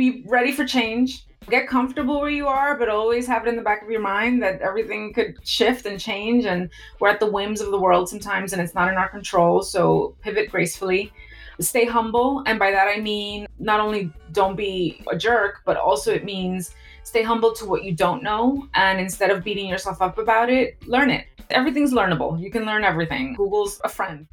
be ready for change. Get comfortable where you are, but always have it in the back of your mind that everything could shift and change. And we're at the whims of the world sometimes, and it's not in our control. So pivot gracefully. Stay humble. And by that, I mean not only don't be a jerk, but also it means stay humble to what you don't know. And instead of beating yourself up about it, learn it. Everything's learnable. You can learn everything. Google's a friend.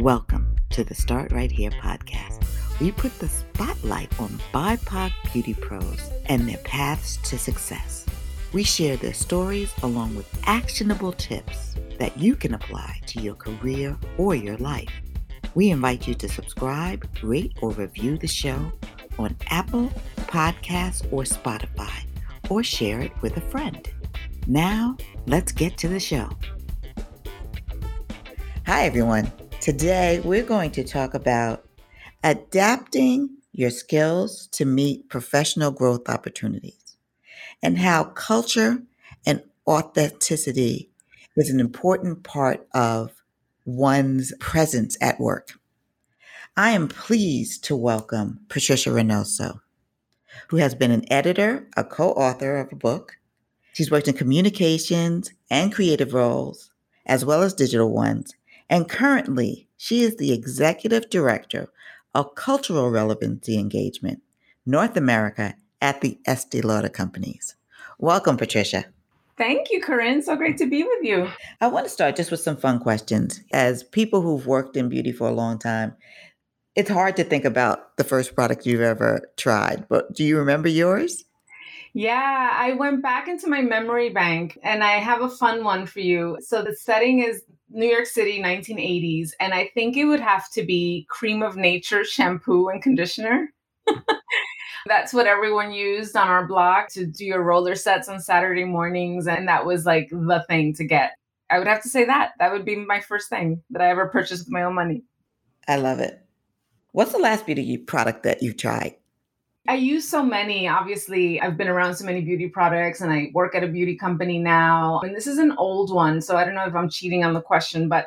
Welcome to the Start Right Here podcast. We put the spotlight on BIPOC beauty pros and their paths to success. We share their stories along with actionable tips that you can apply to your career or your life. We invite you to subscribe, rate, or review the show on Apple Podcasts or Spotify, or share it with a friend. Now, let's get to the show. Hi, everyone. Today, we're going to talk about adapting your skills to meet professional growth opportunities and how culture and authenticity is an important part of one's presence at work. I am pleased to welcome Patricia Reynoso, who has been an editor, a co author of a book. She's worked in communications and creative roles, as well as digital ones, and currently, she is the executive director of cultural relevancy engagement, North America at the Estee Lauder Companies. Welcome, Patricia. Thank you, Corinne. So great to be with you. I want to start just with some fun questions. As people who've worked in beauty for a long time, it's hard to think about the first product you've ever tried, but do you remember yours? Yeah, I went back into my memory bank and I have a fun one for you. So the setting is New York City, 1980s, and I think it would have to be Cream of Nature shampoo and conditioner. That's what everyone used on our block to do your roller sets on Saturday mornings. And that was like the thing to get. I would have to say that. That would be my first thing that I ever purchased with my own money. I love it. What's the last beauty product that you've tried? I use so many. Obviously, I've been around so many beauty products and I work at a beauty company now. And this is an old one. So I don't know if I'm cheating on the question, but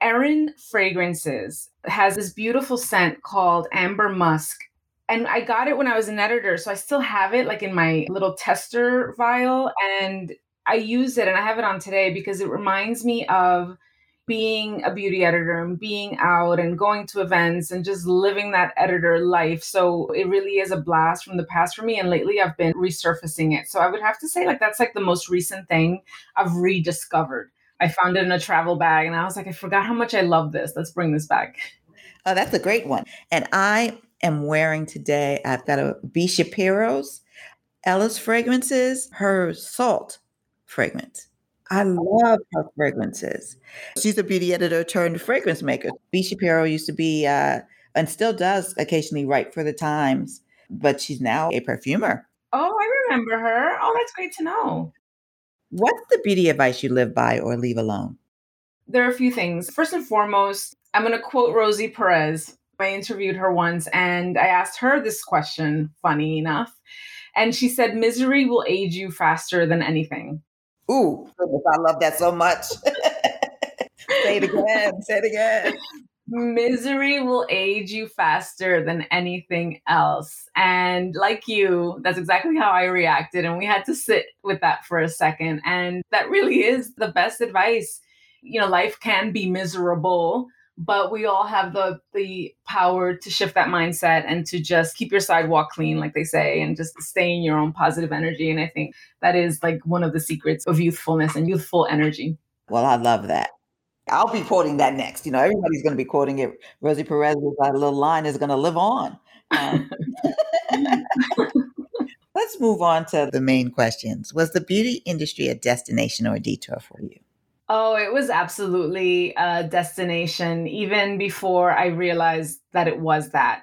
Aerin Fragrances has this beautiful scent called Amber Musk. And I got it when I was an editor. So I still have it like in my little tester vial. And I use it and I have it on today because it reminds me of being a beauty editor and being out and going to events and just living that editor life. So it really is a blast from the past for me. And lately I've been resurfacing it. So I would have to say, like, that's like the most recent thing I've rediscovered. I found it in a travel bag and I was like, I forgot how much I love this. Let's bring this back. Oh, that's a great one. And I am wearing today, I've got a Bee Shapiro's Ellis fragrances, her salt fragrance. I love her fragrances. She's a beauty editor turned fragrance maker. Bee Shapiro used to be, uh, and still does occasionally write for the Times, but she's now a perfumer. Oh, I remember her. Oh, that's great to know. What's the beauty advice you live by or leave alone? There are a few things. First and foremost, I'm going to quote Rosie Perez. I interviewed her once and I asked her this question, funny enough. And she said, Misery will age you faster than anything. Ooh, I love that so much. say it again. Say it again. Misery will age you faster than anything else. And like you, that's exactly how I reacted. And we had to sit with that for a second. And that really is the best advice. You know, life can be miserable, but we all have the the power to shift that mindset and to just keep your sidewalk clean like they say and just stay in your own positive energy. And i think that is like one of the secrets of youthfulness and youthful energy. Well i love that. I'll be quoting that next. You know everybody's going to be quoting it. Rosie perez's little line is going to live on. Um, let's move on to the main questions. Was the beauty industry a destination or a detour for you Oh, it was absolutely a destination, even before I realized that it was that.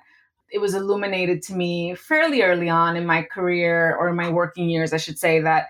It was illuminated to me fairly early on in my career or in my working years, I should say, that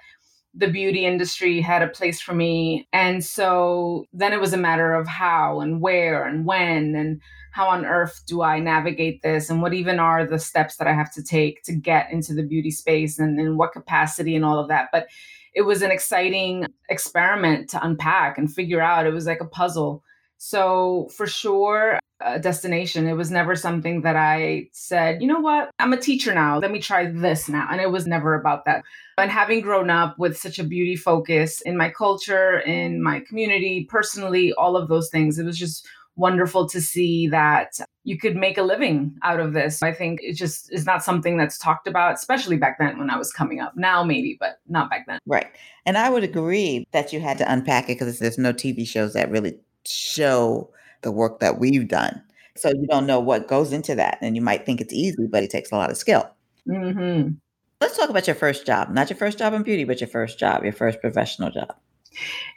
the beauty industry had a place for me. And so then it was a matter of how and where and when and how on earth do I navigate this and what even are the steps that I have to take to get into the beauty space and in what capacity and all of that. But it was an exciting experiment to unpack and figure out. It was like a puzzle. So for sure, a destination. It was never something that I said, you know what, I'm a teacher now. Let me try this now. And it was never about that. And having grown up with such a beauty focus in my culture, in my community, personally, all of those things, it was just wonderful to see that you could make a living out of this. I think it just is not something that's talked about, especially back then when I was coming up. Now, maybe, but not back then. Right. And I would agree that you had to unpack it because there's no TV shows that really show the work that we've done. So you don't know what goes into that. And you might think it's easy, but it takes a lot of skill. Mm-hmm. Let's talk about your first job. Not your first job in beauty, but your first job, your first professional job.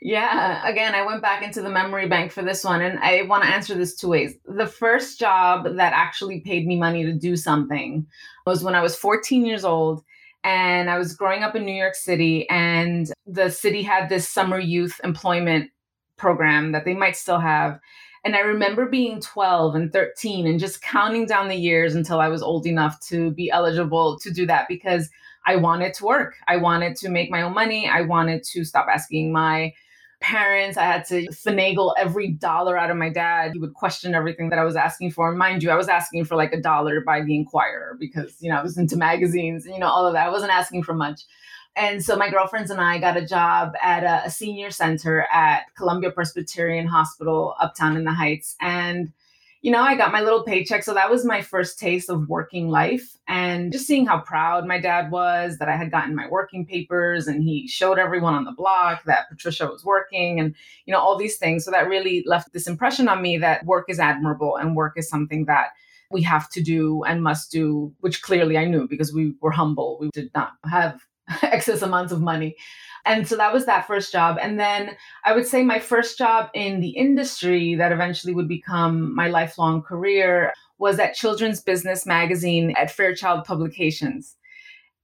Yeah, again, I went back into the memory bank for this one, and I want to answer this two ways. The first job that actually paid me money to do something was when I was 14 years old, and I was growing up in New York City, and the city had this summer youth employment program that they might still have. And I remember being 12 and 13 and just counting down the years until I was old enough to be eligible to do that because I wanted to work. I wanted to make my own money. I wanted to stop asking my parents. I had to finagle every dollar out of my dad. He would question everything that I was asking for. Mind you, I was asking for like a dollar buy the Inquirer because, you know, I was into magazines and, you know, all of that. I wasn't asking for much. And so my girlfriends and I got a job at a, a senior center at Columbia Presbyterian Hospital, uptown in the Heights. And you know, I got my little paycheck. So that was my first taste of working life and just seeing how proud my dad was that I had gotten my working papers and he showed everyone on the block that Patricia was working and, you know, all these things. So that really left this impression on me that work is admirable and work is something that we have to do and must do, which clearly I knew because we were humble. We did not have excess amounts of money. And so that was that first job. And then I would say my first job in the industry that eventually would become my lifelong career was at Children's Business Magazine at Fairchild Publications.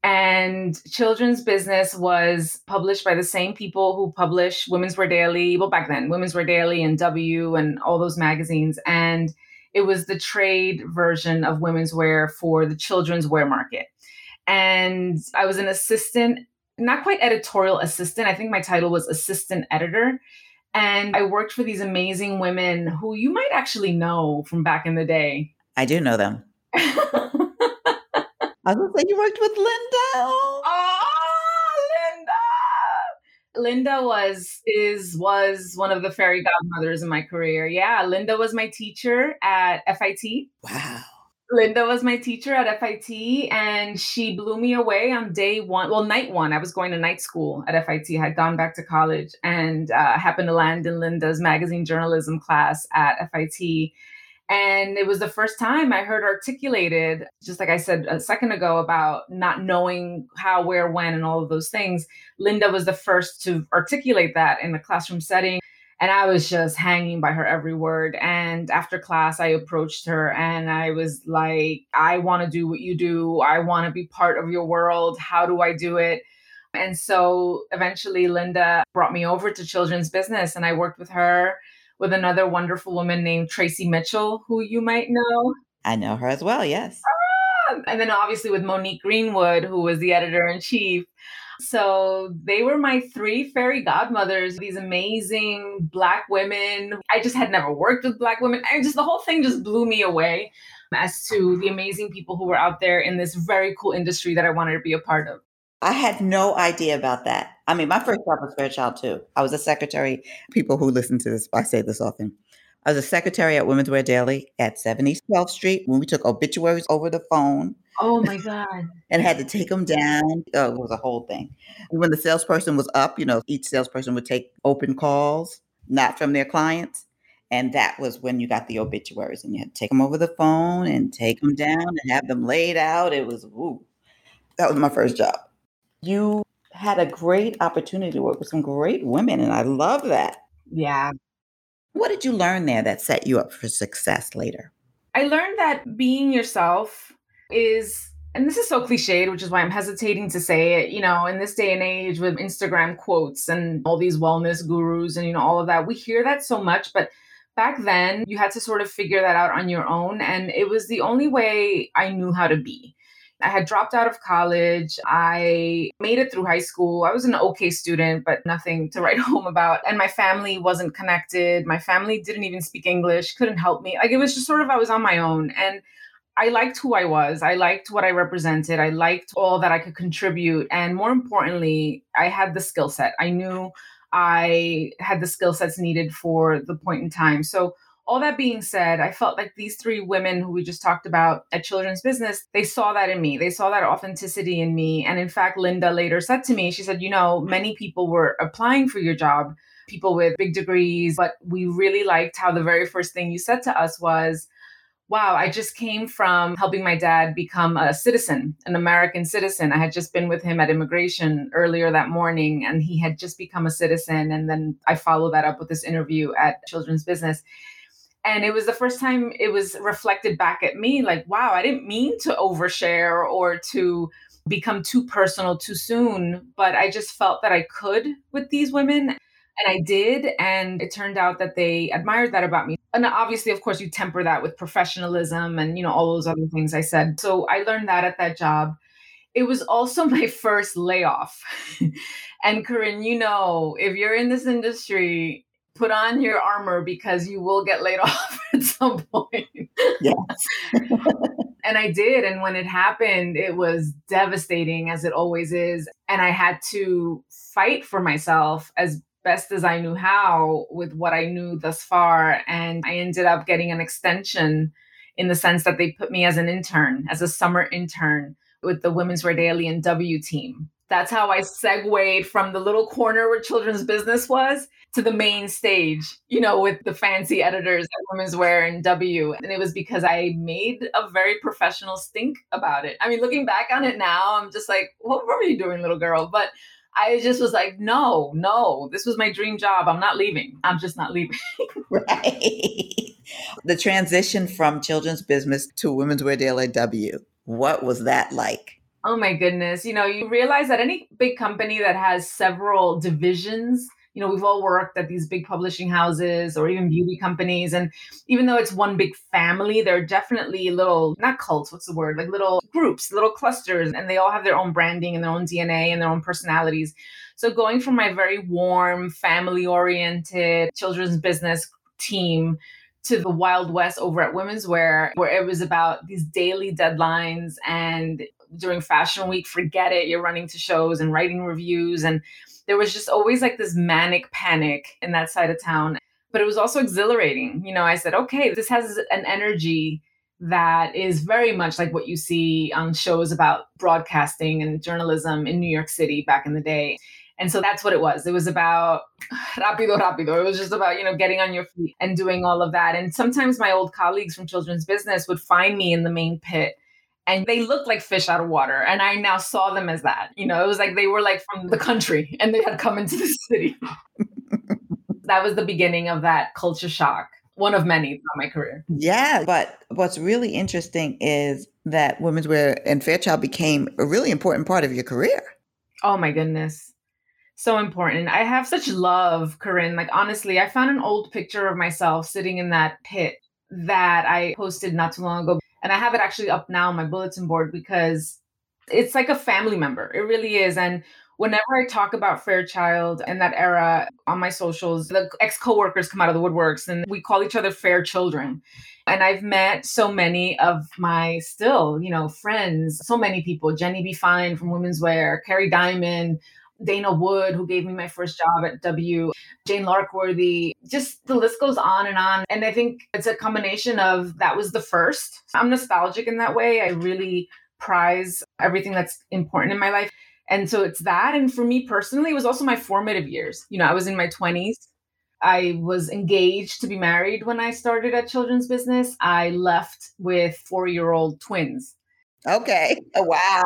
And Children's Business was published by the same people who publish Women's Wear Daily, well, back then, Women's Wear Daily and W and all those magazines. And it was the trade version of women's wear for the children's wear market. And I was an assistant not quite editorial assistant. I think my title was assistant editor. And I worked for these amazing women who you might actually know from back in the day. I do know them. I was gonna you worked with Linda. Oh, Linda. Linda was is was one of the fairy godmothers in my career. Yeah, Linda was my teacher at FIT. Wow. Linda was my teacher at FIT and she blew me away on day one. Well, night one, I was going to night school at FIT, I had gone back to college and uh, happened to land in Linda's magazine journalism class at FIT. And it was the first time I heard articulated, just like I said a second ago about not knowing how, where, when, and all of those things. Linda was the first to articulate that in the classroom setting and I was just hanging by her every word. And after class, I approached her and I was like, I want to do what you do. I want to be part of your world. How do I do it? And so eventually, Linda brought me over to children's business, and I worked with her with another wonderful woman named Tracy Mitchell, who you might know. I know her as well, yes. Ah! And then obviously with Monique Greenwood, who was the editor in chief. So they were my three fairy godmothers, these amazing Black women. I just had never worked with Black women. I just, the whole thing just blew me away as to the amazing people who were out there in this very cool industry that I wanted to be a part of. I had no idea about that. I mean, my first job was Fairchild too. I was a secretary. People who listen to this, I say this often. I was a secretary at Women's Wear Daily at 70 12th Street when we took obituaries over the phone. Oh my God. and had to take them down. Oh, it was a whole thing. When the salesperson was up, you know, each salesperson would take open calls, not from their clients. And that was when you got the obituaries and you had to take them over the phone and take them down and have them laid out. It was, ooh, that was my first job. You had a great opportunity to work with some great women, and I love that. Yeah. What did you learn there that set you up for success later? I learned that being yourself is and this is so cliched, which is why I'm hesitating to say it. You know, in this day and age with Instagram quotes and all these wellness gurus and, you know, all of that, we hear that so much. But back then, you had to sort of figure that out on your own. And it was the only way I knew how to be. I had dropped out of college. I made it through high school. I was an okay student, but nothing to write home about. And my family wasn't connected. My family didn't even speak English, couldn't help me. Like it was just sort of, I was on my own. And I liked who I was. I liked what I represented. I liked all that I could contribute. And more importantly, I had the skill set. I knew I had the skill sets needed for the point in time. So all that being said, I felt like these three women who we just talked about at Children's Business, they saw that in me. They saw that authenticity in me. And in fact, Linda later said to me, she said, You know, many people were applying for your job, people with big degrees, but we really liked how the very first thing you said to us was, wow, I just came from helping my dad become a citizen, an American citizen. I had just been with him at immigration earlier that morning and he had just become a citizen. And then I followed that up with this interview at Children's Business and it was the first time it was reflected back at me like wow i didn't mean to overshare or to become too personal too soon but i just felt that i could with these women. And i did and it turned out that they admired that about me. And obviously of course you temper that with professionalism and you know all those other things i said. So i learned that at that job. It was also my first layoff. And corinne you know if you're in this industry put on your armor because you will get laid off at some point. Yes. and I did. And when it happened, it was devastating, as it always is. And I had to fight for myself as best as I knew how with what I knew thus far. And I ended up getting an extension in the sense that they put me as an intern, as a summer intern with the Women's Wear Daily and W team. That's how I segued from the little corner where children's business was to the main stage, you know, with the fancy editors at Women's Wear and W. And it was because I made a very professional stink about it. I mean, looking back on it now, I'm just like, what were you doing, little girl? But I just was like, no, no, this was my dream job. I'm not leaving. I'm just not leaving. right. The transition from children's business to Women's Wear Daily W, what was that like? Oh my goodness. You know, you realize that any big company that has several divisions, you know, we've all worked at these big publishing houses or even beauty companies. And even though it's one big family, there are definitely little, not cults, what's the word? Like little groups, little clusters, and they all have their own branding and their own DNA and their own personalities. So going from my very warm, family oriented children's business team to the Wild West over at Women's Wear, where it was about these daily deadlines and during fashion week forget it you're running to shows and writing reviews and there was just always like this manic panic in that side of town but it was also exhilarating you know i said okay this has an energy that is very much like what you see on shows about broadcasting and journalism in new york city back in the day and so that's what it was. It was about rapido, rapido. It was just about, you know, getting on your feet and doing all of that. And sometimes my old colleagues from children's business would find me in the main pit and they looked like fish out of water and i now saw them as that you know? It was like they were like from the country and they had come into the city. That was the beginning of that culture shock one of many throughout my career. Yeah but what's really interesting is that women's wear and fairchild became a really important part of your career. Oh my goodness. So important. I have such love corinne. Like honestly i found an old picture of myself sitting in that pit that i posted not too long ago and I have it actually up now on my bulletin board because it's like a family member. It really is. And whenever I talk about Fairchild and that era on my socials, the ex coworkers come out of the woodworks and we call each other fair children. And I've met so many of my still, you know, friends, so many people, Jenny B. Fine from Women's Wear, Kerry Diamond, Dana Wood, who gave me my first job at W, Jane Larkworthy, just the list goes on and on. And I think it's a combination of that was the first. I'm nostalgic in that way. I really prize everything that's important in my life. And so it's that. And for me personally, it was also my formative years. You know, I was in my 20s. I was engaged to be married when I started at Children's Business. I left with four year old twins. Okay. Oh, wow.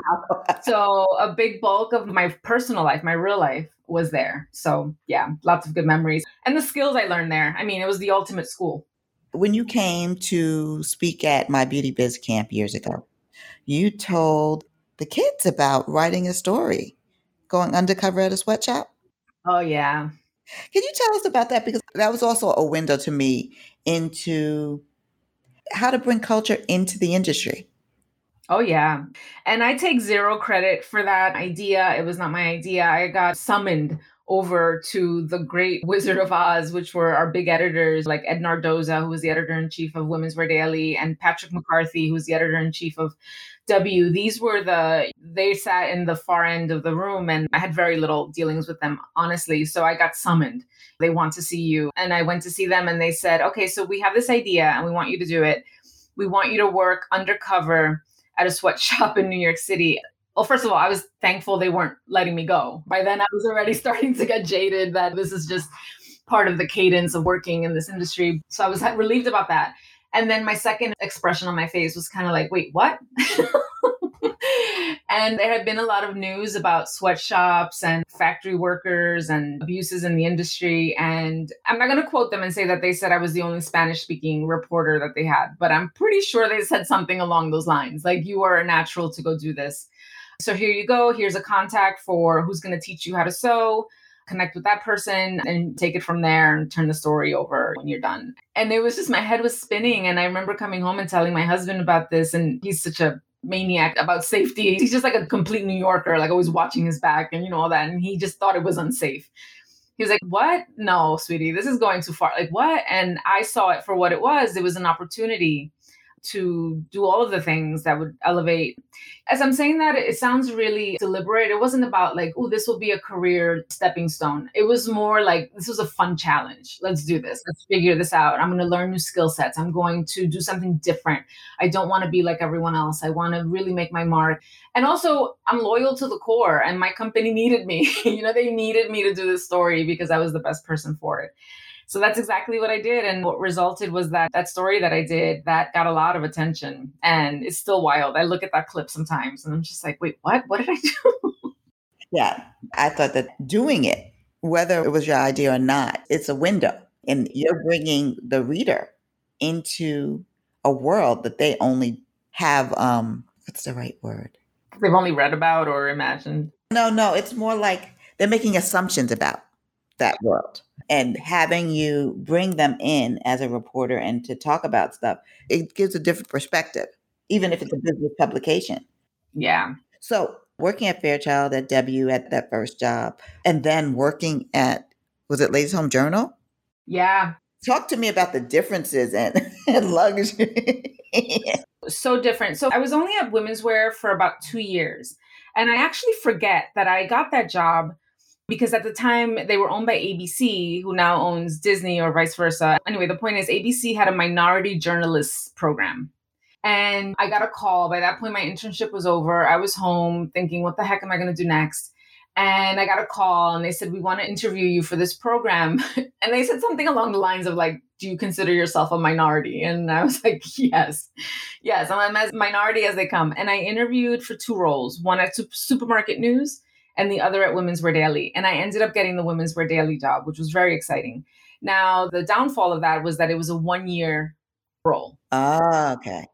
so a big bulk of my personal life, my real life was there. So yeah, lots of good memories. And the skills I learned there. I mean, it was the ultimate school. When you came to speak at my beauty biz camp years ago, you told the kids about writing a story, going undercover at a sweatshop. Oh yeah. Can you tell us about that? Because that was also a window to me into how to bring culture into the industry. Oh, yeah. And I take zero credit for that idea. It was not my idea. I got summoned over to the great Wizard of Oz, which were our big editors like Ed Nardoza, who was the editor in chief of Women's Wear Daily, and Patrick McCarthy, who was the editor in chief of W. These were the, they sat in the far end of the room, and I had very little dealings with them, honestly. So I got summoned. They want to see you. And I went to see them, and they said, okay, so we have this idea, and we want you to do it. We want you to work undercover at a sweatshop in New York City. Well, first of all, I was thankful they weren't letting me go. By then, I was already starting to get jaded that this is just part of the cadence of working in this industry. So I was relieved about that. And then my second expression on my face was kind of like, wait, what? and there had been a lot of news about sweatshops and factory workers and abuses in the industry. And I'm not going to quote them and say that they said I was the only Spanish speaking reporter that they had, but I'm pretty sure they said something along those lines like, you are a natural to go do this. So here you go. Here's a contact for who's going to teach you how to sew connect with that person and take it from there and turn the story over when you're done. And it was just my head was spinning. And I remember coming home and telling my husband about this. And he's such a maniac about safety. He's just like a complete New Yorker, like always watching his back and you know all that. And he just thought it was unsafe. He was like, What? No, sweetie, this is going too far. Like, what? And I saw it for what it was. It was an opportunity to do all of the things that would elevate. As I'm saying that, it sounds really deliberate. It wasn't about like, oh, this will be a career stepping stone. It was more like, this was a fun challenge. Let's do this. Let's figure this out. I'm going to learn new skill sets. I'm going to do something different. I don't want to be like everyone else. I want to really make my mark. And also, I'm loyal to the core, and my company needed me. you know, they needed me to do this story because I was the best person for it. So that's exactly what I did. And what resulted was that that story that I did that got a lot of attention and it's still wild. I look at that clip sometimes and I'm just like, wait, what? What did I do? Yeah. I thought that doing it, whether it was your idea or not, it's a window and you're bringing the reader into a world that they only have, um, what's the right word? They've only read about or imagined. No, no, it's more like they're making assumptions about that world and having you bring them in as a reporter and to talk about stuff it gives a different perspective even if it's a business publication. Yeah. So working at fairchild at w at that first job and then working at was it ladies home journal? Yeah. Talk to me about the differences in, in luxury. So different. So i was only at women's wear for about two years and i actually forget that i got that job because at the time they were owned by ABC, who now owns Disney or vice versa. Anyway, the point is, ABC had a minority journalists program. And I got a call. By that point, my internship was over. I was home thinking, what the heck am I going to do next? And I got a call and they said, We want to interview you for this program. and they said something along the lines of, like, do you consider yourself a minority? And I was like, yes, yes, I'm as minority as they come. And I interviewed for two roles one at Supermarket News and the other at Women's Wear Daily. And I ended up getting the Women's Wear Daily job, which was very exciting. Now, the downfall of that was that it was a one year role. Ah, okay.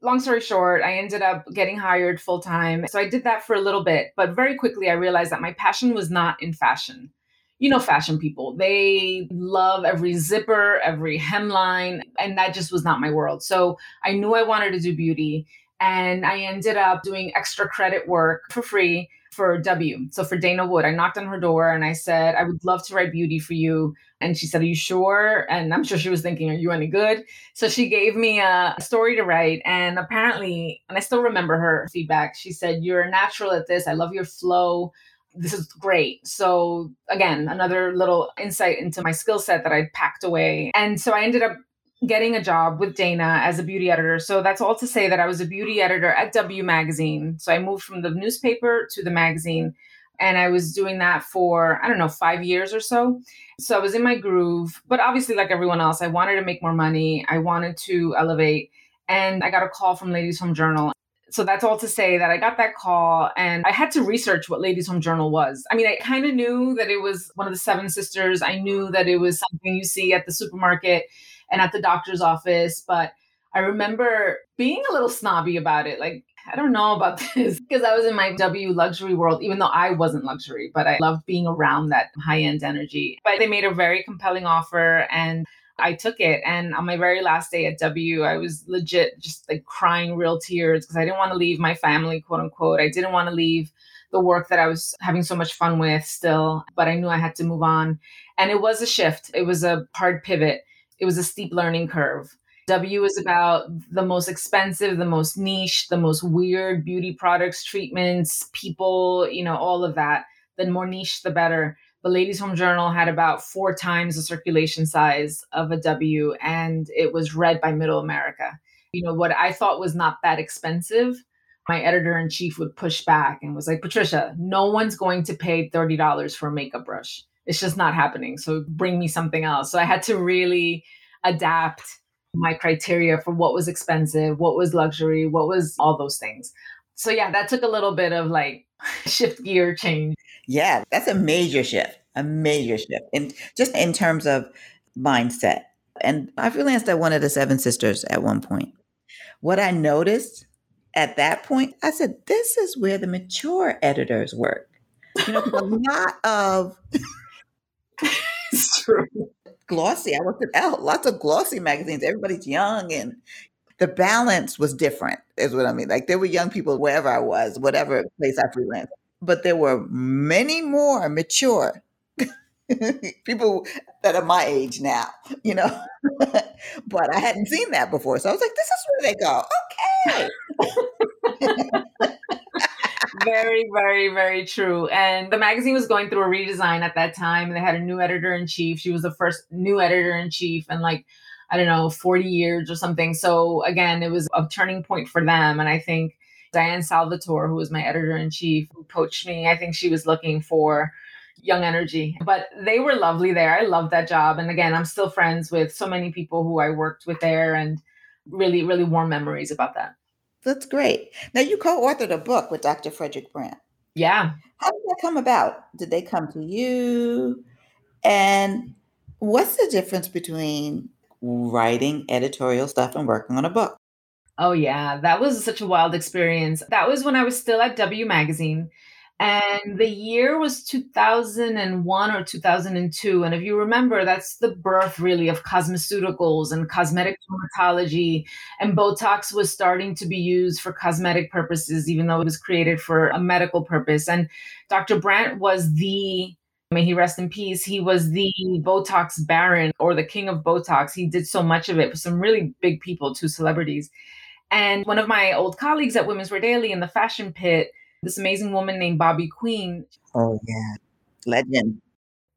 Long story short, I ended up getting hired full time. So I did that for a little bit, but very quickly I realized that my passion was not in fashion. You know, fashion people, they love every zipper, every hemline, and that just was not my world. So I knew I wanted to do beauty, and I ended up doing extra credit work for free for W. So for Dana Wood, I knocked on her door and I said, I would love to write beauty for you. And she said, Are you sure? And I'm sure she was thinking, Are you any good? So she gave me a story to write. And apparently, and I still remember her feedback, she said, You're natural at this. I love your flow. This is great. So, again, another little insight into my skill set that I packed away. And so I ended up getting a job with Dana as a beauty editor. So that's all to say that I was a beauty editor at W Magazine. So I moved from the newspaper to the magazine. And I was doing that for, I don't know, five years or so. So I was in my groove. But obviously, like everyone else, I wanted to make more money. I wanted to elevate. And I got a call from Ladies Home Journal. So that's all to say that I got that call and I had to research what Ladies Home Journal was. I mean, I kind of knew that it was one of the seven sisters. I knew that it was something you see at the supermarket and at the doctor's office. But I remember being a little snobby about it. Like, I don't know about this because I was in my W luxury world, even though I wasn't luxury, but I loved being around that high end energy. But they made a very compelling offer and I took it. And on my very last day at W, I was legit just like crying real tears because I didn't want to leave my family, quote unquote. I didn't want to leave the work that I was having so much fun with still, but I knew I had to move on. And it was a shift, it was a hard pivot, it was a steep learning curve. W is about the most expensive, the most niche, the most weird beauty products, treatments, people, you know, all of that. The more niche, the better. The Ladies Home Journal had about four times the circulation size of a W, and it was read by middle America. You know, what I thought was not that expensive, my editor in chief would push back and was like, Patricia, no one's going to pay $30 for a makeup brush. It's just not happening. So bring me something else. So I had to really adapt my criteria for what was expensive, what was luxury, what was all those things. So yeah, that took a little bit of like shift gear change. Yeah, that's a major shift, a major shift. And just in terms of mindset. And I freelanced at one of the Seven Sisters at one point. What I noticed at that point, I said, this is where the mature editors work. You know, a lot of it's true glossy. I worked at lots of glossy magazines. Everybody's young and the balance was different, is what I mean. Like there were young people wherever I was, whatever place I freelanced. But there were many more mature people that are my age now, you know. but I hadn't seen that before. So I was like, this is where they go. Okay. Very, very, very true. And the magazine was going through a redesign at that time. and They had a new editor in chief. She was the first new editor in chief and like, I don't know, 40 years or something. So again, it was a turning point for them. And I think Diane Salvatore, who was my editor in chief, who poached me, I think she was looking for young energy. But they were lovely there. I loved that job. And again, I'm still friends with so many people who I worked with there and really, really warm memories about that. That's great. Now you co-authored a book with Dr. Frederick Brandt. Yeah. How did that come about? Did they come to you? And what's the difference between writing editorial stuff and working on a book? Oh yeah, that was such a wild experience. That was when I was still at W Magazine and the year was 2001 or 2002 and if you remember that's the birth really of cosmeceuticals and cosmetic dermatology and botox was starting to be used for cosmetic purposes even though it was created for a medical purpose. And dr brandt was the may he rest in peace he was the botox baron or the king of botox. He did so much of it for some really big people two celebrities. And one of my old colleagues at women's wear daily in the fashion pit this amazing woman named Bobbi Queen. Oh, yeah. Legend.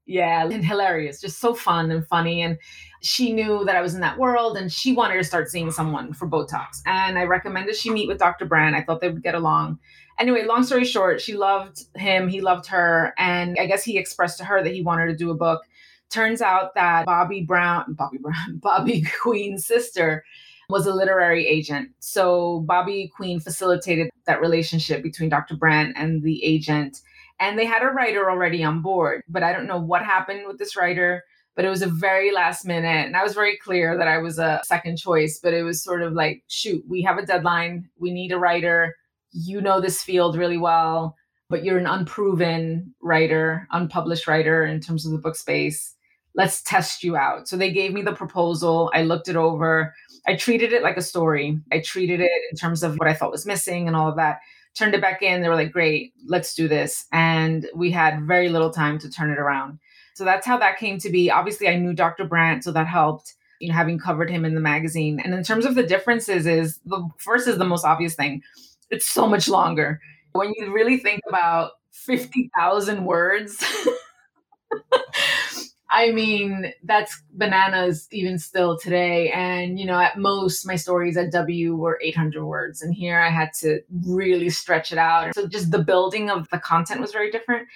Yeah, and hilarious, just so fun and funny. And she knew that I was in that world and she wanted to start seeing someone for Botox. And I recommended she meet with Dr. Brandt. I thought they would get along. Anyway, long story short, she loved him, he loved her. And I guess he expressed to her that he wanted to do a book. Turns out that Bobby Brown, Bobby Brown, Bobbi Queen's sister was a literary agent. So Bobbi Queen facilitated that relationship between Dr. Brandt and the agent. And they had a writer already on board, but I don't know what happened with this writer. But it was a very last minute. And I was very clear that I was a second choice, but it was sort of like, shoot, we have a deadline. We need a writer. You know this field really well, but you're an unproven writer, unpublished writer in terms of the book space let's test you out. So they gave me the proposal. I looked it over. I treated it like a story. I treated it in terms of what I thought was missing and all of that. Turned it back in. They were like, great, let's do this. And we had very little time to turn it around. So that's how that came to be. Obviously, I knew Dr. Brandt, so that helped, you know, having covered him in the magazine. And in terms of the differences, is the first is the most obvious thing. It's so much longer. When you really think about 50,000 words, I mean, that's bananas even still today. And, you know, at most, my stories at W were 800 words. And here I had to really stretch it out. So just the building of the content was very different.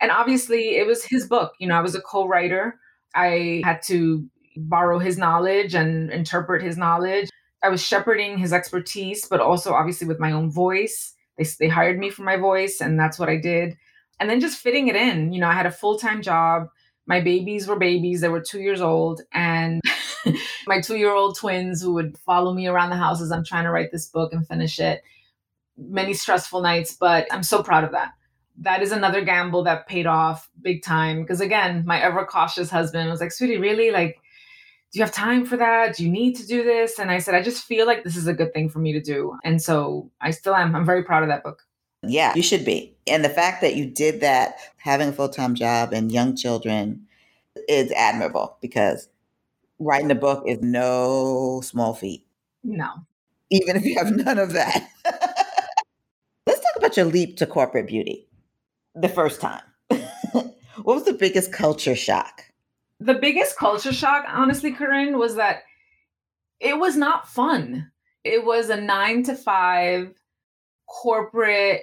And obviously, it was his book. You know, I was a co writer. I had to borrow his knowledge and interpret his knowledge. I was shepherding his expertise, but also obviously with my own voice. They, they hired me for my voice, and that's what I did. And then just fitting it in. You know, I had a full time job my babies were babies they were two years old and my two year old twins who would follow me around the house as i'm trying to write this book and finish it many stressful nights but i'm so proud of that that is another gamble that paid off big time because again my ever cautious husband was like sweetie really like do you have time for that? Do you need to do this? And I said, I just feel like this is a good thing for me to do. And so I still am. I'm very proud of that book. Yeah, you should be. And the fact that you did that, having a full time job and young children, is admirable because writing a book is no small feat. No. Even if you have none of that. Let's talk about your leap to corporate beauty the first time. what was the biggest culture shock? The biggest culture shock, honestly, Corinne, was that it was not fun. It was a nine to five corporate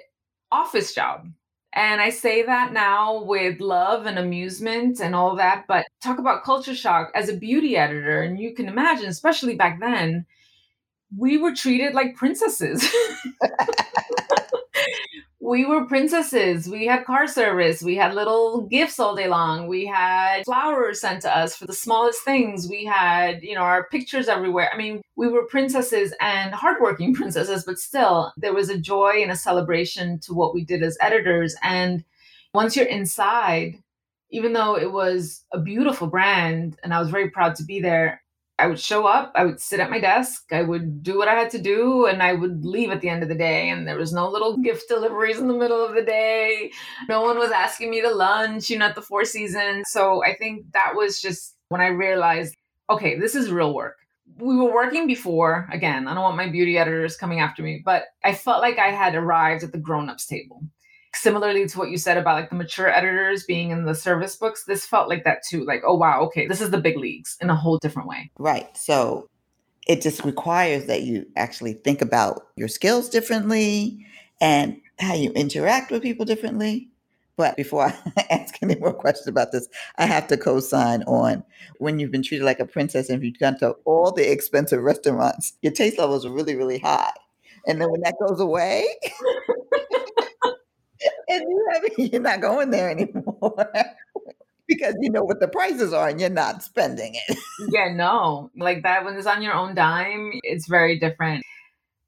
office job. And I say that now with love and amusement and all that. But talk about culture shock as a beauty editor. And you can imagine, especially back then, we were treated like princesses. we were princesses. We had car service. We had little gifts all day long. We had flowers sent to us for the smallest things. We had, you know, our pictures everywhere. I mean, we were princesses and hardworking princesses, but still, there was a joy and a celebration to what we did as editors. And once you're inside, even though it was a beautiful brand and I was very proud to be there, I would show up, I would sit at my desk, I would do what I had to do, and I would leave at the end of the day. And there was no little gift deliveries in the middle of the day. No one was asking me to lunch, you know, at the Four Seasons. So I think that was just when I realized, okay, this is real work. We were working before, again, I don't want my beauty editors coming after me, but I felt like I had arrived at the grown ups table similarly to what you said about like the mature editors being in the service books, this felt like that too. Like, oh wow, okay, this is the big leagues in a whole different way. Right. So it just requires that you actually think about your skills differently and how you interact with people differently. But before I ask any more questions about this, I have to co sign on when you've been treated like a princess and you've gone to all the expensive restaurants, your taste levels are really, really high. And then when that goes away, and you have, you're not going there anymore because you know what the prices are and you're not spending it. yeah, no, like that when it's on your own dime, it's very different.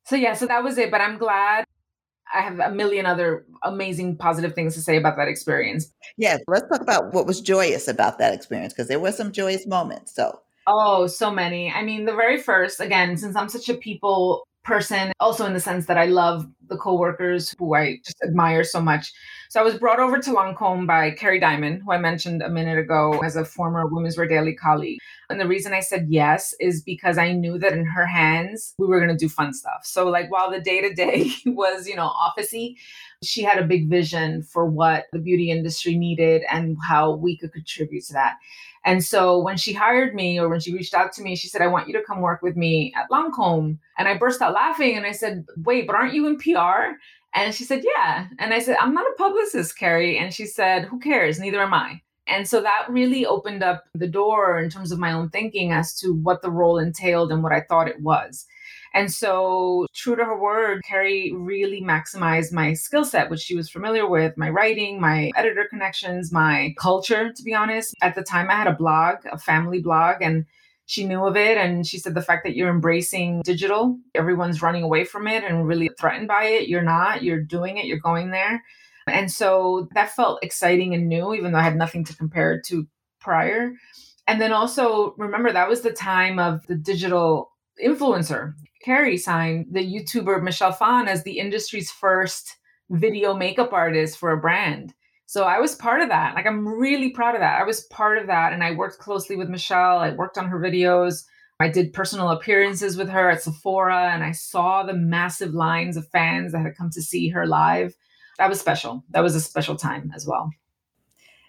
So yeah, so that was it. But I'm glad I have a million other amazing positive things to say about that experience. Yes, let's talk about what was joyous about that experience because there were some joyous moments. So, oh, so many. I mean, the very first, again, since I'm such a people person, also in the sense that I love the coworkers who I just admire so much. So I was brought over to Lancome by Kerry Diamond, who I mentioned a minute ago as a former Women's Wear Daily colleague. And the reason I said yes is because I knew that in her hands, we were going to do fun stuff. So, like, while the day to day was, you know, officey, she had a big vision for what the beauty industry needed and how we could contribute to that. And so when she hired me or when she reached out to me, she said, I want you to come work with me at Lancome. And I burst out laughing and I said, Wait, but aren't you in PR? And she said, Yeah. And I said, I'm not a publicist, Kerry. And she said, Who cares? Neither am I. And so that really opened up the door in terms of my own thinking as to what the role entailed and what I thought it was. And so, true to her word, Kerry really maximized my skill set, which she was familiar with my writing, my editor connections, my culture, to be honest. At the time, I had a blog, a family blog, and she knew of it. And she said, the fact that you're embracing digital, everyone's running away from it and really threatened by it. You're not, you're doing it, you're going there. And so that felt exciting and new, even though I had nothing to compare it to prior. And then also remember that was the time of the digital influencer. Kerry signed the YouTuber Michelle Phan as the industry's first video makeup artist for a brand. So I was part of that. Like I'm really proud of that. I was part of that and I worked closely with Michelle. I worked on her videos. I did personal appearances with her at Sephora and I saw the massive lines of fans that had come to see her live. That was special. That was a special time as well.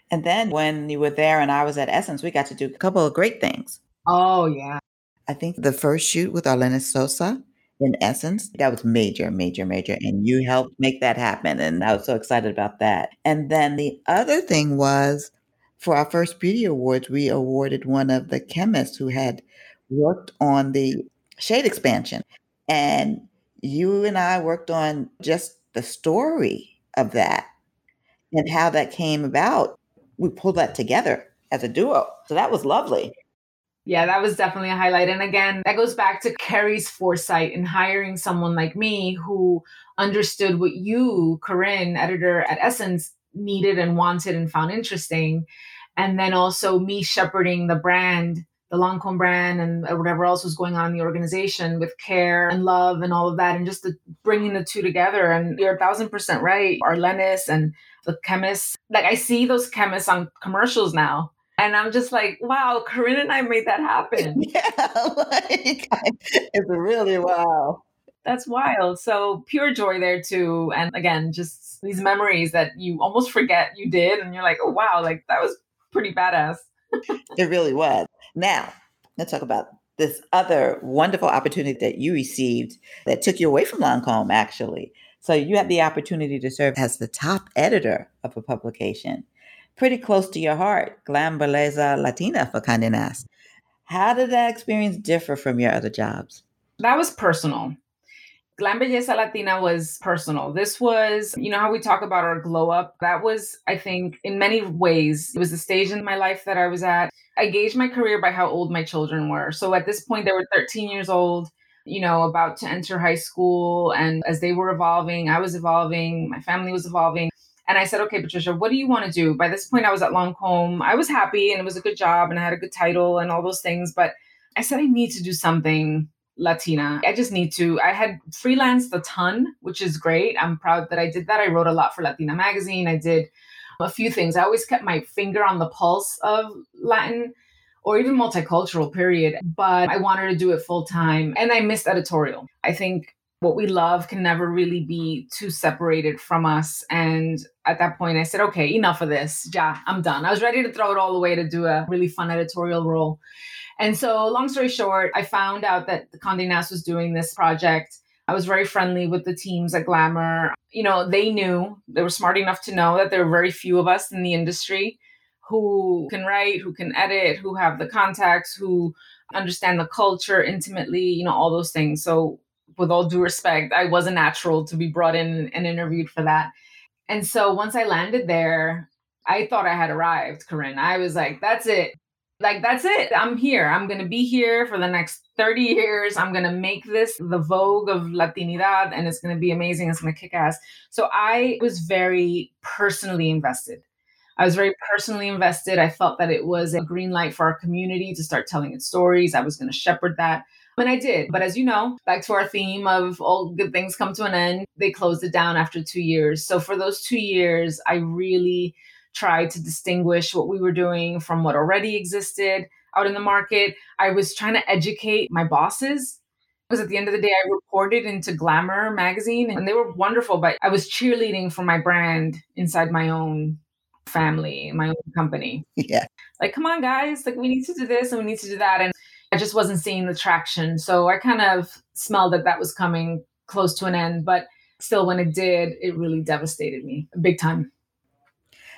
And then when you were there and I was at Essence, we got to do a couple of great things. Oh, yeah. I think the first shoot with Arlenis Sosa in essence, that was major, major, major. And you helped make that happen. And I was so excited about that. And then the other thing was for our first beauty awards, we awarded one of the chemists who had worked on the shade expansion. And you and I worked on just the story of that and how that came about. We pulled that together as a duo. So that was lovely. Yeah, that was definitely a highlight. And again, that goes back to Kerry's foresight in hiring someone like me who understood what you, Corinne, editor at Essence, needed and wanted and found interesting. And then also me shepherding the brand the Lancome brand and whatever else was going on in the organization with care and love and all of that, and just the, bringing the two together. And you're a thousand percent right. Arlenis and the chemists, like I see those chemists on commercials now. And I'm just like, wow, Corinne and I made that happen. Yeah, like, it's really wow. That's wild. So pure joy there too. And again, just these memories that you almost forget you did. And you're like, oh, wow, like that was pretty badass. it really was. Now, let's talk about this other wonderful opportunity that you received that took you away from Lancome, actually. So you had the opportunity to serve as the top editor of a publication, pretty close to your heart, Glam Belleza Latina for Condé Nast. How did that experience differ from your other jobs? That was personal. Glam Belleza Latina was personal. This was, you know, how we talk about our glow up. That was, I think, in many ways, it was the stage in my life that I was at. I gauged my career by how old my children were. So at this point, they were 13 years old, you know, about to enter high school. And as they were evolving, I was evolving, my family was evolving. And I said, okay, Patricia, what do you want to do? By this point, I was at Lancome. I was happy and it was a good job and I had a good title and all those things. But I said, I need to do something Latina. I just need to. I had freelanced a ton, which is great. I'm proud that I did that. I wrote a lot for Latina magazine. I did a few things. I always kept my finger on the pulse of Latin or even multicultural, period. But I wanted to do it full time. And I missed editorial. I think what we love can never really be too separated from us. And at that point, I said, okay, enough of this. Yeah, I'm done. I was ready to throw it all away to do a really fun editorial role. And so, long story short, I found out that Condé Nast was doing this project. I was very friendly with the teams at Glamour. You know, they knew, they were smart enough to know that there are very few of us in the industry who can write, who can edit, who have the contacts, who understand the culture intimately, you know, all those things. So, with all due respect, I was a natural to be brought in and interviewed for that. And so, once I landed there, I thought I had arrived, Corinne. I was like, that's it. Like that's it. I'm here. I'm going to be here for the next 30 years. I'm going to make this the vogue of latinidad and it's going to be amazing. It's going to kick ass. So i was very personally invested. I was very personally invested. I felt that it was a green light for our community to start telling its stories. I was going to shepherd that and I did. But as you know, back to our theme of all good things come to an end, they closed it down after two years. So for those two years, I really tried to distinguish what we were doing from what already existed out in the market. I was trying to educate my bosses because at the end of the day, I reported into Glamour magazine and they were wonderful, but I was cheerleading for my brand inside my own family, my own company. Yeah. Like, come on, guys, like we need to do this and we need to do that. And I just wasn't seeing the traction. So I kind of smelled that that was coming close to an end. But still, when it did, it really devastated me big time.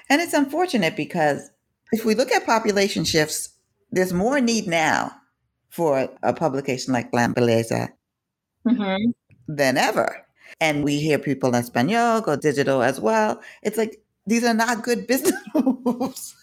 And it's unfortunate because if we look at population shifts, there's more need now for a publication like Glam Belleza mm-hmm. than ever. And we hear People en Espanol go digital as well. It's like these are not good business moves.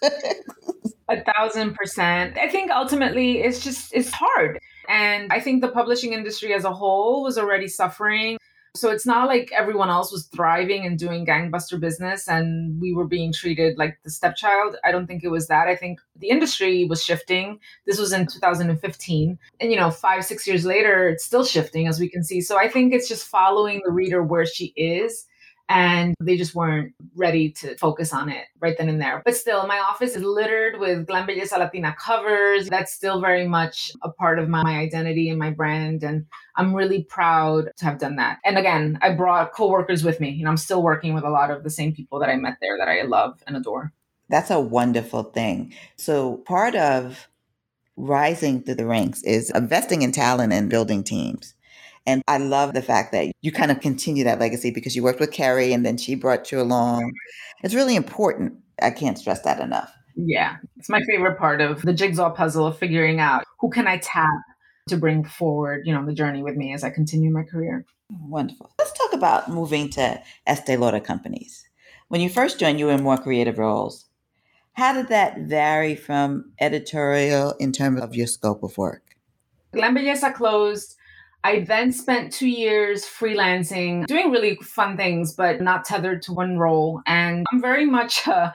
a thousand percent. I think ultimately it's just it's hard. And I think the publishing industry as a whole was already suffering so it's not like everyone else was thriving and doing gangbuster business and we were being treated like the stepchild. I don't think it was that. I think the industry was shifting. This was in 2015. And, you know, five, six years later, it's still shifting, as we can see. So I think it's just following the reader where she is and they just weren't ready to focus on it right then and there. But still, my office is littered with Glam Belleza Latina covers. That's still very much a part of my, my identity and my brand. And I'm really proud to have done that. And again, I brought coworkers with me. You know, I'm still working with a lot of the same people that I met there that I love and adore. That's a wonderful thing. So part of rising through the ranks is investing in talent and building teams. And I love the fact that you kind of continue that legacy because you worked with Kerry and then she brought you along. It's really important. I can't stress that enough. Yeah, it's my favorite part of the jigsaw puzzle of figuring out who can I tap to bring forward, you know, the journey with me as I continue my career. Wonderful. Let's talk about moving to Estee Lauder companies. When you first joined, you were in more creative roles. How did that vary from editorial in terms of your scope of work? Glam Belleza closed I then spent two years freelancing, doing really fun things, but not tethered to one role. And I'm very much a,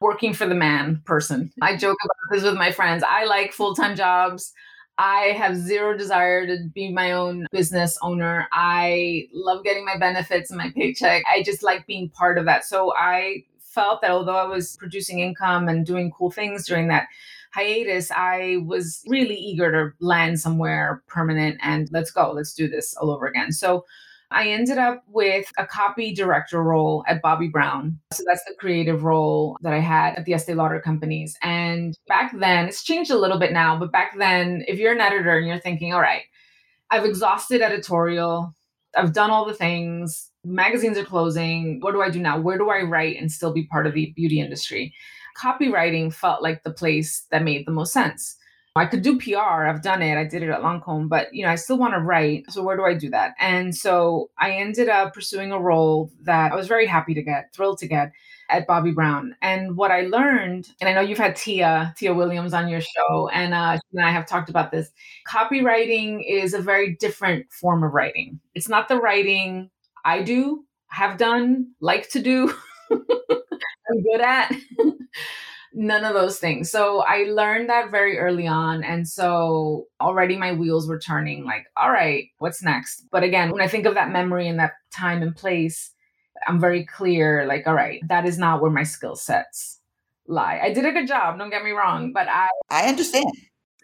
working for the man person. I joke about this with my friends. I like full time jobs. I have zero desire to be my own business owner. I love getting my benefits and my paycheck. I just like being part of that. So I felt that although I was producing income and doing cool things during that hiatus, I was really eager to land somewhere permanent and let's go, let's do this all over again. So I ended up with a copy director role at Bobbi Brown. So that's the creative role that I had at the Estee Lauder companies. And back then, it's changed a little bit now, but back then, if you're an editor and you're thinking, all right, I've exhausted editorial, I've done all the things, magazines are closing. What do I do now? Where do I write and still be part of the beauty industry? Copywriting felt like the place that made the most sense. I could do PR. I've done it. I did it at Lancome, but you know, I still want to write. So where do I do that? And so I ended up pursuing a role that I was very happy to get, thrilled to get at Bobbi Brown. And what I learned, and I know you've had Tia, Tia Williams on your show, and uh, and I have talked about this. Copywriting is a very different form of writing. It's not the writing I do, have done, like to do, I'm good at. none of those things. So I learned that very early on. And so already my wheels were turning like, all right, what's next? But again, when I think of that memory and that time and place, I'm very clear like, all right, that is not where my skill sets lie. I did a good job, don't get me wrong, but I I understand.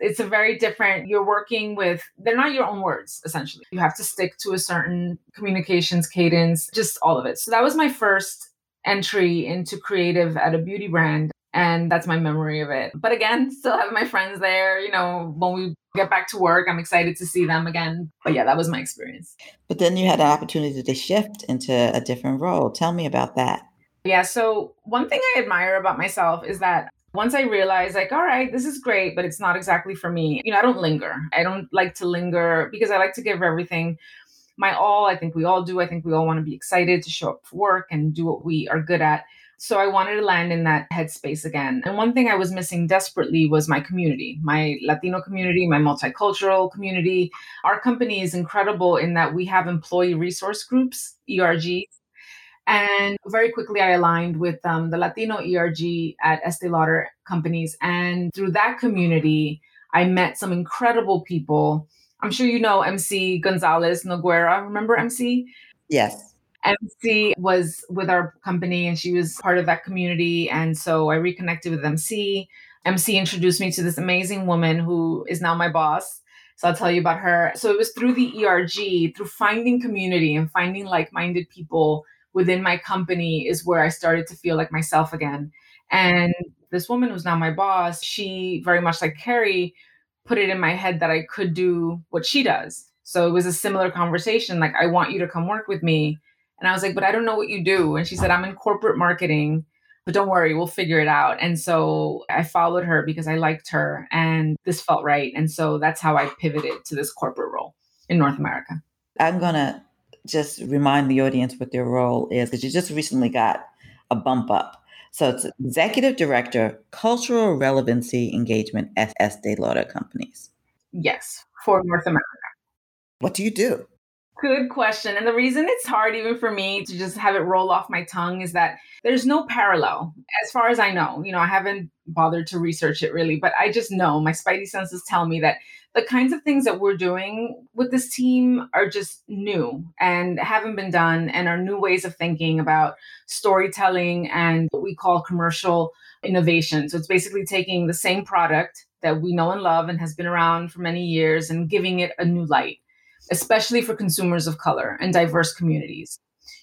It's a very different, you're working with, they're not your own words, essentially. You have to stick to a certain communications cadence, just all of it. So that was my first entry into creative at a beauty brand and that's my memory of it. But again, still have my friends there. You know, when we get back to work, I'm excited to see them again. But yeah, that was my experience. But then you had an opportunity to shift into a different role. Tell me about that. Yeah. So, one thing I admire about myself is that once I realized, like, all right, this is great, but it's not exactly for me, you know, I don't linger. I don't like to linger because I like to give everything my all. I think we all do. I think we all want to be excited to show up for work and do what we are good at. So I wanted to land in that headspace again. And one thing I was missing desperately was my community, my Latino community, my multicultural community. Our company is incredible in that we have employee resource groups, ERGs. And very quickly, I aligned with um, the Latino ERG at Estee Lauder companies. And through that community, I met some incredible people. I'm sure you know MC Gonzalez Noguera. Remember MC? Yes. MC was with our company and she was part of that community. And so I reconnected with MC. MC introduced me to this amazing woman who is now my boss. So I'll tell you about her. So it was through the ERG, through finding community and finding like minded people within my company, is where I started to feel like myself again. And this woman who's now my boss, she very much like Kerry put it in my head that I could do what she does. So it was a similar conversation like, I want you to come work with me and I was like, but I don't know what you do. And she said, I'm in corporate marketing, but don't worry, we'll figure it out. And so I followed her because I liked her and this felt right. And so that's how I pivoted to this corporate role in North America. I'm going to just remind the audience what their role is because you just recently got a bump up. So it's executive director, cultural relevancy engagement at Estee Lauder companies. Yes, for North America. What do you do? Good question. And the reason it's hard, even for me, to just have it roll off my tongue is that there's no parallel, as far as I know. You know, I haven't bothered to research it really, but I just know my spidey senses tell me that the kinds of things that we're doing with this team are just new and haven't been done and are new ways of thinking about storytelling and what we call commercial innovation. So it's basically taking the same product that we know and love and has been around for many years and giving it a new light especially for consumers of color and diverse communities.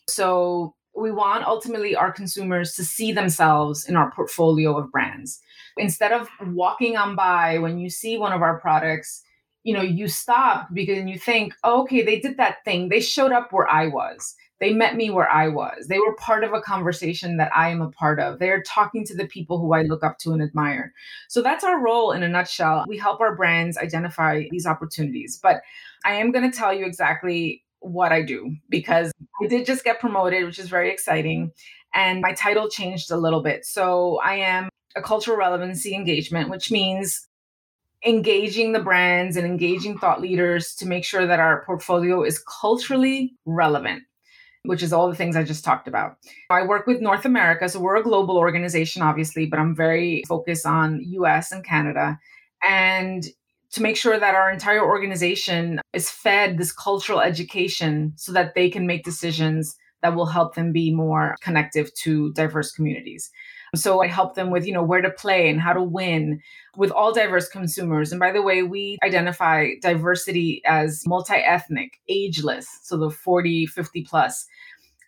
So we want ultimately our consumers to see themselves in our portfolio of brands. Instead of walking on by when you see one of our products, you know, you stop because you think, oh, okay, they did that thing. They showed up where I was. They met me where I was. They were part of a conversation that I am a part of. They're talking to the people who I look up to and admire. So that's our role in a nutshell. We help our brands identify these opportunities. But I am going to tell you exactly what I do because I did just get promoted, which is very exciting. And my title changed a little bit. So I am a cultural relevancy engagement, which means engaging the brands and engaging thought leaders to make sure that our portfolio is culturally relevant. Which is all the things I just talked about. I work with North America, so we're a global organization, obviously, but I'm very focused on US and Canada. And to make sure that our entire organization is fed this cultural education so that they can make decisions that will help them be more connective to diverse communities. So I help them with, you know, where to play and how to win with all diverse consumers. And by the way, we identify diversity as multi-ethnic, ageless, so the 40, 50 plus,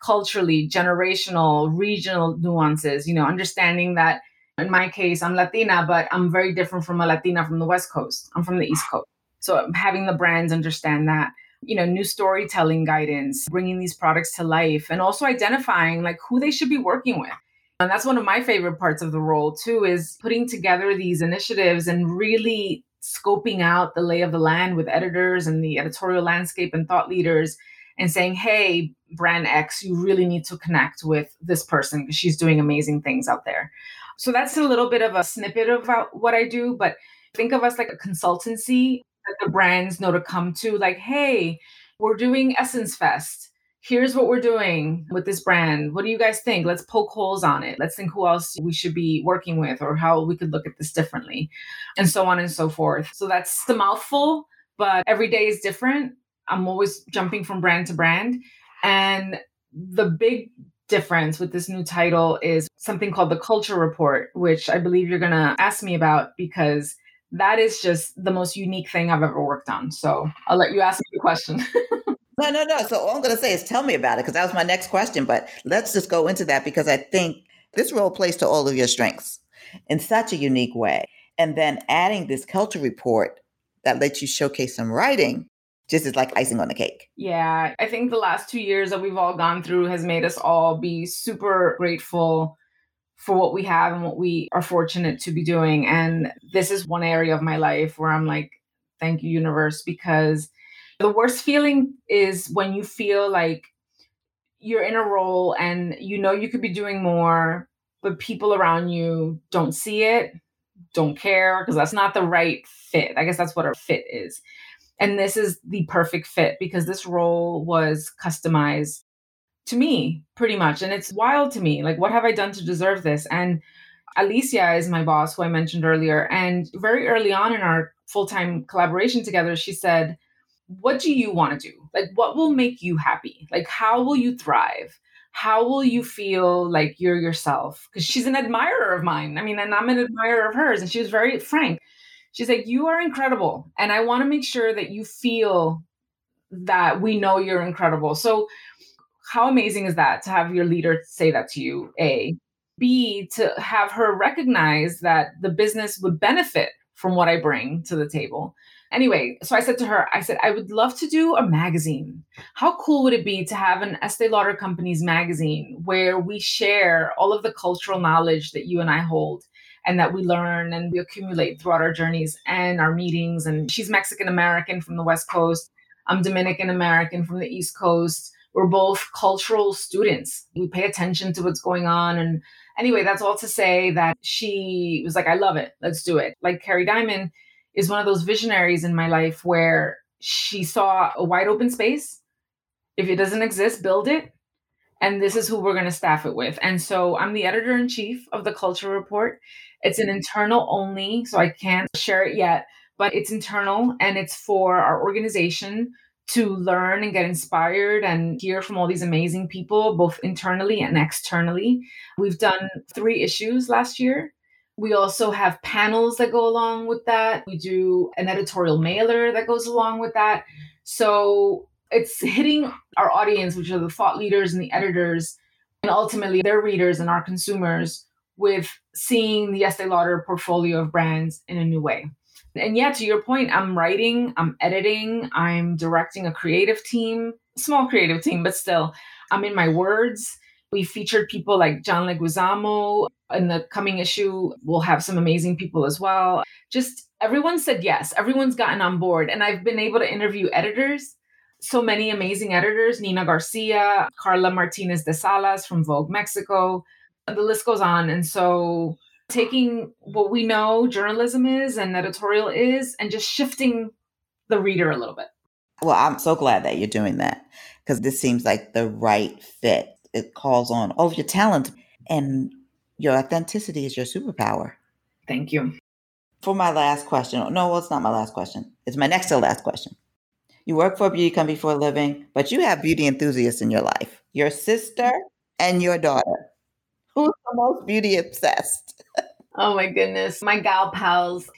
culturally, generational, regional nuances, you know, understanding that in my case, I'm Latina, but I'm very different from a Latina from the West Coast. I'm from the East Coast. So having the brands understand that you know new storytelling guidance bringing these products to life and also identifying like who they should be working with and that's one of my favorite parts of the role too is putting together these initiatives and really scoping out the lay of the land with editors and the editorial landscape and thought leaders and saying hey brand x you really need to connect with this person because she's doing amazing things out there. So that's a little bit of a snippet of what i do but think of us like a consultancy that the brands know to come to like hey we're doing essence fest here's what we're doing with this brand. What do you guys think? Let's poke holes on it. Let's think who else we should be working with or how we could look at this differently and so on and so forth. So that's the mouthful but every day is different. I'm always jumping from brand to brand. And the big difference with this new title is something called the culture report which i believe you're going to ask me about because that is just the most unique thing I've ever worked on. So I'll let you ask me the question. no, no, no. So all I'm going to say is tell me about it because that was my next question. But let's just go into that because I think this role plays to all of your strengths in such a unique way. And then adding this culture report that lets you showcase some writing just is like icing on the cake. Yeah, I think the last two years that we've all gone through has made us all be super grateful for what we have and what we are fortunate to be doing. And this is one area of my life where I'm like, thank you, universe, because the worst feeling is when you feel like you're in a role and you know you could be doing more, but people around you don't see it, don't care, because that's not the right fit. I guess that's what a fit is. And this is the perfect fit because this role was customized to me pretty much and it's wild to me like what have i done to deserve this and alicia is my boss who i mentioned earlier and very early on in our full-time collaboration together she said what do you want to do? Like what will make you happy? Like how will you thrive? How will you feel like you're yourself? Because she's an admirer of mine. I mean and i'm an admirer of hers and she was very frank. She's like you are incredible and i want to make sure that you feel that we know you're incredible. So how amazing is that to have your leader say that to you? A. B, to have her recognize that the business would benefit from what I bring to the table. Anyway, so I said to her, I said, I would love to do a magazine. How cool would it be to have an Estee Lauder Company's magazine where we share all of the cultural knowledge that you and I hold and that we learn and we accumulate throughout our journeys and our meetings? And she's Mexican American from the West Coast. I'm Dominican American from the East Coast we're both cultural students. We pay attention to what's going on. And anyway, that's all to say that she was like, I love it. Let's do it. Like Kerry Diamond is one of those visionaries in my life where she saw a wide open space. If it doesn't exist, build it. And this is who we're going to staff it with. And so I'm the editor in chief of the Culture Report. It's an internal only, so I can't share it yet, but it's internal and it's for our organization to learn and get inspired and hear from all these amazing people, both internally and externally. We've done three issues last year. We also have panels that go along with that. We do an editorial mailer that goes along with that. So it's hitting our audience, which are the thought leaders and the editors, and ultimately their readers and our consumers with seeing the Estee Lauder portfolio of brands in a new way. And yeah, to your point, I'm writing, I'm editing, I'm directing a creative team, small creative team, but still, I'm in my words. We featured people like John Leguizamo. In the coming issue, we'll have some amazing people as well. Just everyone said yes. Everyone's gotten on board. And I've been able to interview editors, so many amazing editors Nina Garcia, Karla Martinez de Salas from Vogue Mexico. The list goes on. And so taking what we know journalism is and editorial is and just shifting the reader a little bit. Well, I'm so glad that you're doing that because this seems like the right fit. It calls on all of your talent and your authenticity is your superpower. Thank you. For my last question, no, well, it's not my last question. It's my next to last question. You work for a beauty company for a living, but you have beauty enthusiasts in your life your sister and your daughter. Who's the most beauty obsessed? Oh my goodness, my gal pals.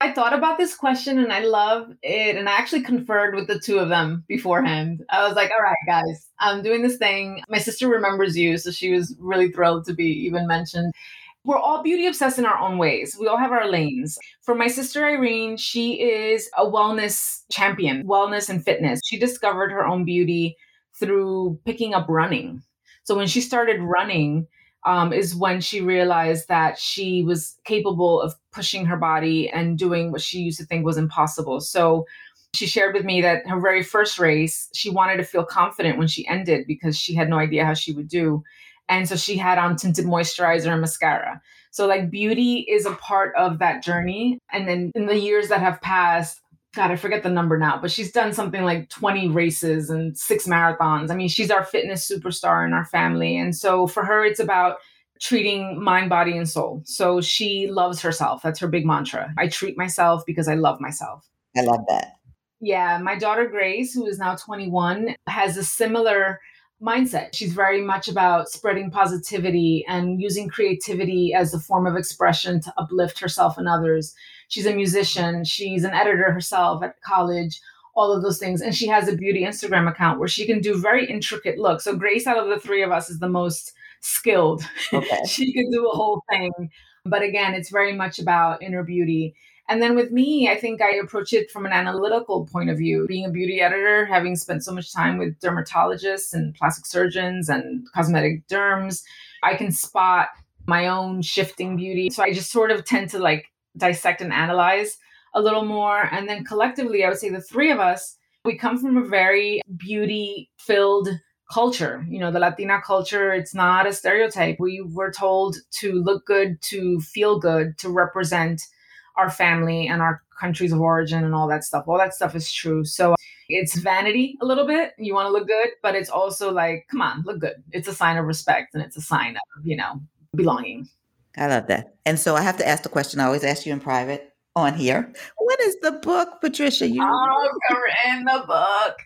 I thought about this question and I love it. And I actually conferred with the two of them beforehand. I was like, all right, guys, I'm doing this thing. My sister remembers you. So she was really thrilled to be even mentioned. We're all beauty obsessed in our own ways. We all have our lanes. For my sister Irene, she is a wellness champion, wellness and fitness. She discovered her own beauty through picking up running. So when she started running, um, is when she realized that she was capable of pushing her body and doing what she used to think was impossible. So she shared with me that her very first race, she wanted to feel confident when she ended because she had no idea how she would do. And so she had on tinted moisturizer and mascara. So, like, beauty is a part of that journey. And then in the years that have passed, God, I forget the number now, but she's done something like 20 races and six marathons. I mean, she's our fitness superstar in our family. And so for her, it's about treating mind, body, and soul. So she loves herself. That's her big mantra. I treat myself because I love myself. I love that. Yeah. My daughter, Grace, who is now 21, has a similar mindset. She's very much about spreading positivity and using creativity as a form of expression to uplift herself and others. She's a musician, she's an editor herself at college, all of those things. And she has a beauty Instagram account where she can do very intricate looks. So, Grace, out of the three of us, is the most skilled. Okay. she could do a whole thing. But again, it's very much about inner beauty. And then with me, I think I approach it from an analytical point of view. Being a beauty editor, having spent so much time with dermatologists and plastic surgeons and cosmetic derms, I can spot my own shifting beauty. So I just sort of tend to like dissect and analyze a little more. And then collectively, I would say the three of us, we come from a very beauty filled culture. You know, the Latina culture, it's not a stereotype. We were told to look good, to feel good, to represent our family and our countries of origin and all that stuff. All that stuff is true. So it's vanity a little bit. You want to look good, but it's also like, come on, look good. It's a sign of respect and it's a sign of, you know, belonging. I love that. And so I have to ask the question I always ask you in private on here. What is the book, Patricia? You oh, we're in the book.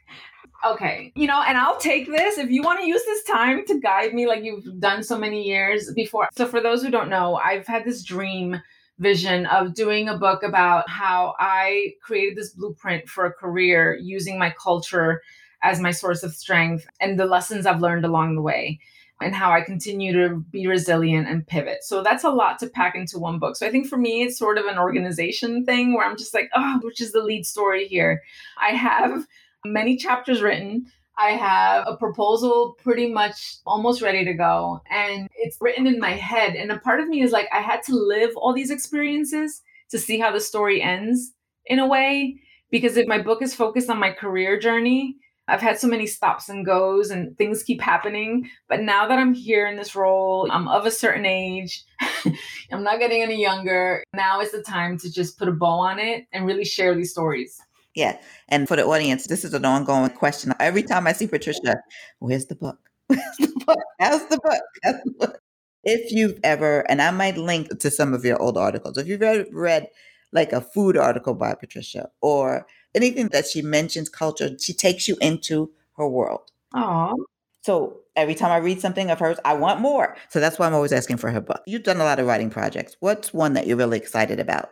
Okay, you know, and I'll take this if you want to use this time to guide me like you've done so many years before. So, for those who don't know, I've had this dream vision of doing a book about how I created this blueprint for a career using my culture as my source of strength and the lessons I've learned along the way and how I continue to be resilient and pivot. So that's a lot to pack into one book. So I think for me, it's sort of an organization thing where I'm just like, oh, which is the lead story here? I have many chapters written. I have a proposal pretty much almost ready to go. And it's written in my head. And a part of me is like, I had to live all these experiences to see how the story ends in a way. Because if my book is focused on my career journey, I've had so many stops and goes and things keep happening. But now that I'm here in this role, I'm of a certain age, I'm not getting any younger. Now is the time to just put a bow on it and really share these stories. Yeah. And for the audience, this is an ongoing question. Every time I see Patricia, where's the book? Where's the book? How's the book? How's the book? If you've ever, and I might link to some of your old articles, if you've ever read like a food article by Patricia or anything that she mentions culture, she takes you into her world. Aww. So every time I read something of hers, I want more. So that's why I'm always asking for her book. You've done a lot of writing projects. What's one that you're really excited about?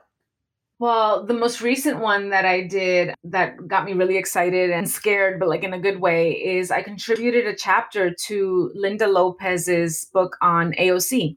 Well, the most recent one that I did that got me really excited and scared, but like in a good way, is I contributed a chapter to Lynda Lopez's book on AOC.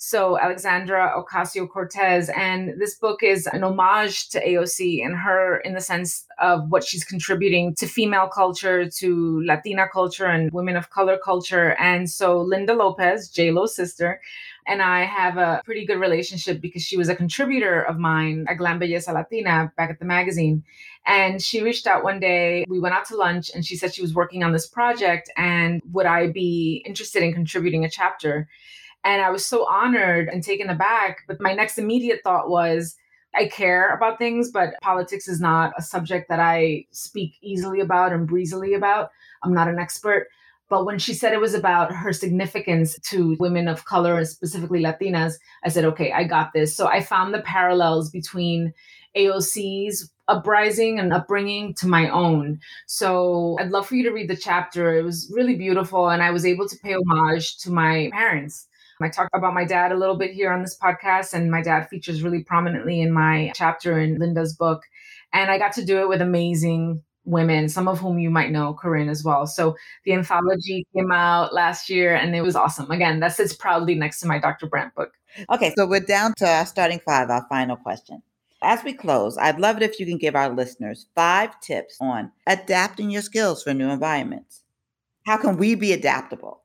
So, Alexandra Ocasio Cortez. And this book is an homage to AOC and her in the sense of what she's contributing to female culture, to Latina culture, and women of color culture. And so, Lynda Lopez, J-Lo's sister, and I have a pretty good relationship because she was a contributor of mine at Glam Belleza Latina back at the magazine. And she reached out one day. We went out to lunch and she said she was working on this project and would I be interested in contributing a chapter? And I was so honored and taken aback. But my next immediate thought was, I care about things, but politics is not a subject that I speak easily about and breezily about. I'm not an expert. But when she said it was about her significance to women of color, specifically Latinas, I said, okay, I got this. So I found the parallels between AOC's uprising and upbringing to my own. So I'd love for you to read the chapter. It was really beautiful, and I was able to pay homage to my parents. I talk about my dad a little bit here on this podcast, and my dad features really prominently in my chapter in Lynda's book. And I got to do it with amazing women, some of whom you might know, Corinne as well. So the anthology came out last year and it was awesome. Again, that sits proudly next to my Dr. Brandt book. Okay, so we're down to our starting five, our final question. As we close, I'd love it if you can give our listeners five tips on adapting your skills for new environments. How can we be adaptable?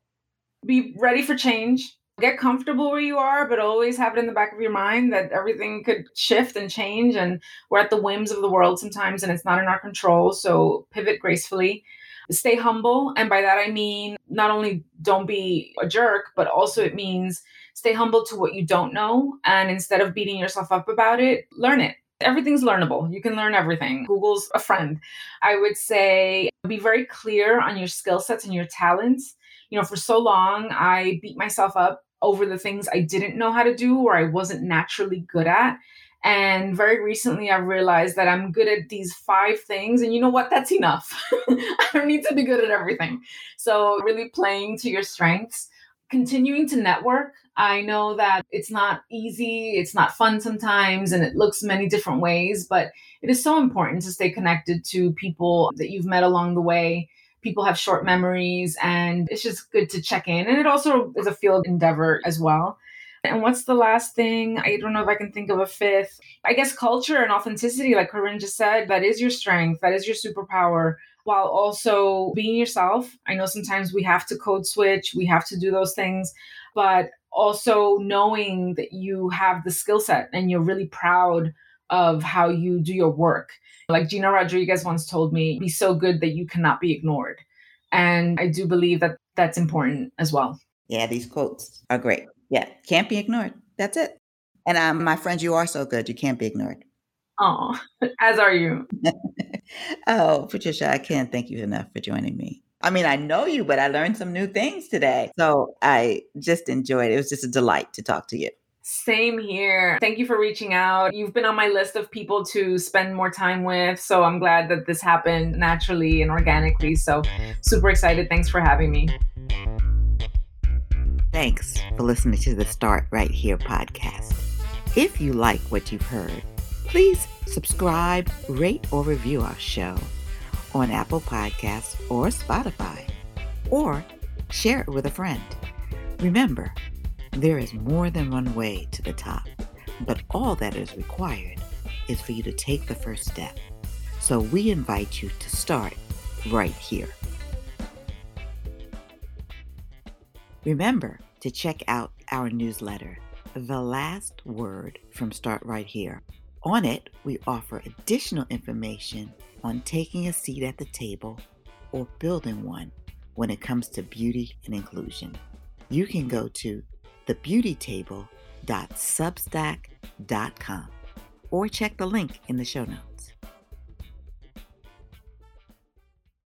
Be ready for change get comfortable where you are, but always have it in the back of your mind that everything could shift and change. And we're at the whims of the world sometimes, and it's not in our control. So pivot gracefully. Stay humble. And by that, I mean not only don't be a jerk, but also it means stay humble to what you don't know. And instead of beating yourself up about it, learn it. Everything's learnable. You can learn everything. Google's a friend. I would say be very clear on your skill sets and your talents you know, for so long, I beat myself up over the things I didn't know how to do or I wasn't naturally good at. And very recently, I've realized that I'm good at these five things. And you know what? That's enough. I don't need to be good at everything. So, really playing to your strengths, continuing to network. I know that it's not easy, it's not fun sometimes, and it looks many different ways, but it is so important to stay connected to people that you've met along the way people have short memories and it's just good to check in. And it also is a field endeavor as well. And what's the last thing? I don't know if I can think of a fifth. I guess culture and authenticity, like Corinne just said, that is your strength, that is your superpower, while also being yourself. I know sometimes we have to code switch, we have to do those things, but also knowing that you have the skill set and you're really proud of how you do your work. Like Gina Rodriguez once told me, be so good that you cannot be ignored. And I do believe that that's important as well. Yeah, these quotes are great. Yeah, can't be ignored. That's it. And um, my friend, you are so good. You can't be ignored. Oh, as are you. oh, Patricia, I can't thank you enough for joining me. I mean, I know you, but I learned some new things today. So I just enjoyed it. It was just a delight to talk to you. Same here. Thank you for reaching out. You've been on my list of people to spend more time with. So I'm glad that this happened naturally and organically. So super excited. Thanks for having me. Thanks for listening to the Start Right Here podcast. If you like what you've heard, please subscribe, rate, or review our show on Apple Podcasts or Spotify, or share it with a friend. Remember, there is more than one way to the top, but all that is required is for you to take the first step. So we invite you to start right here. Remember to check out our newsletter, The Last Word from Start Right Here. On it, we offer additional information on taking a seat at the table or building one when it comes to beauty and inclusion. You can go to thebeautytable.substack.com or check the link in the show notes.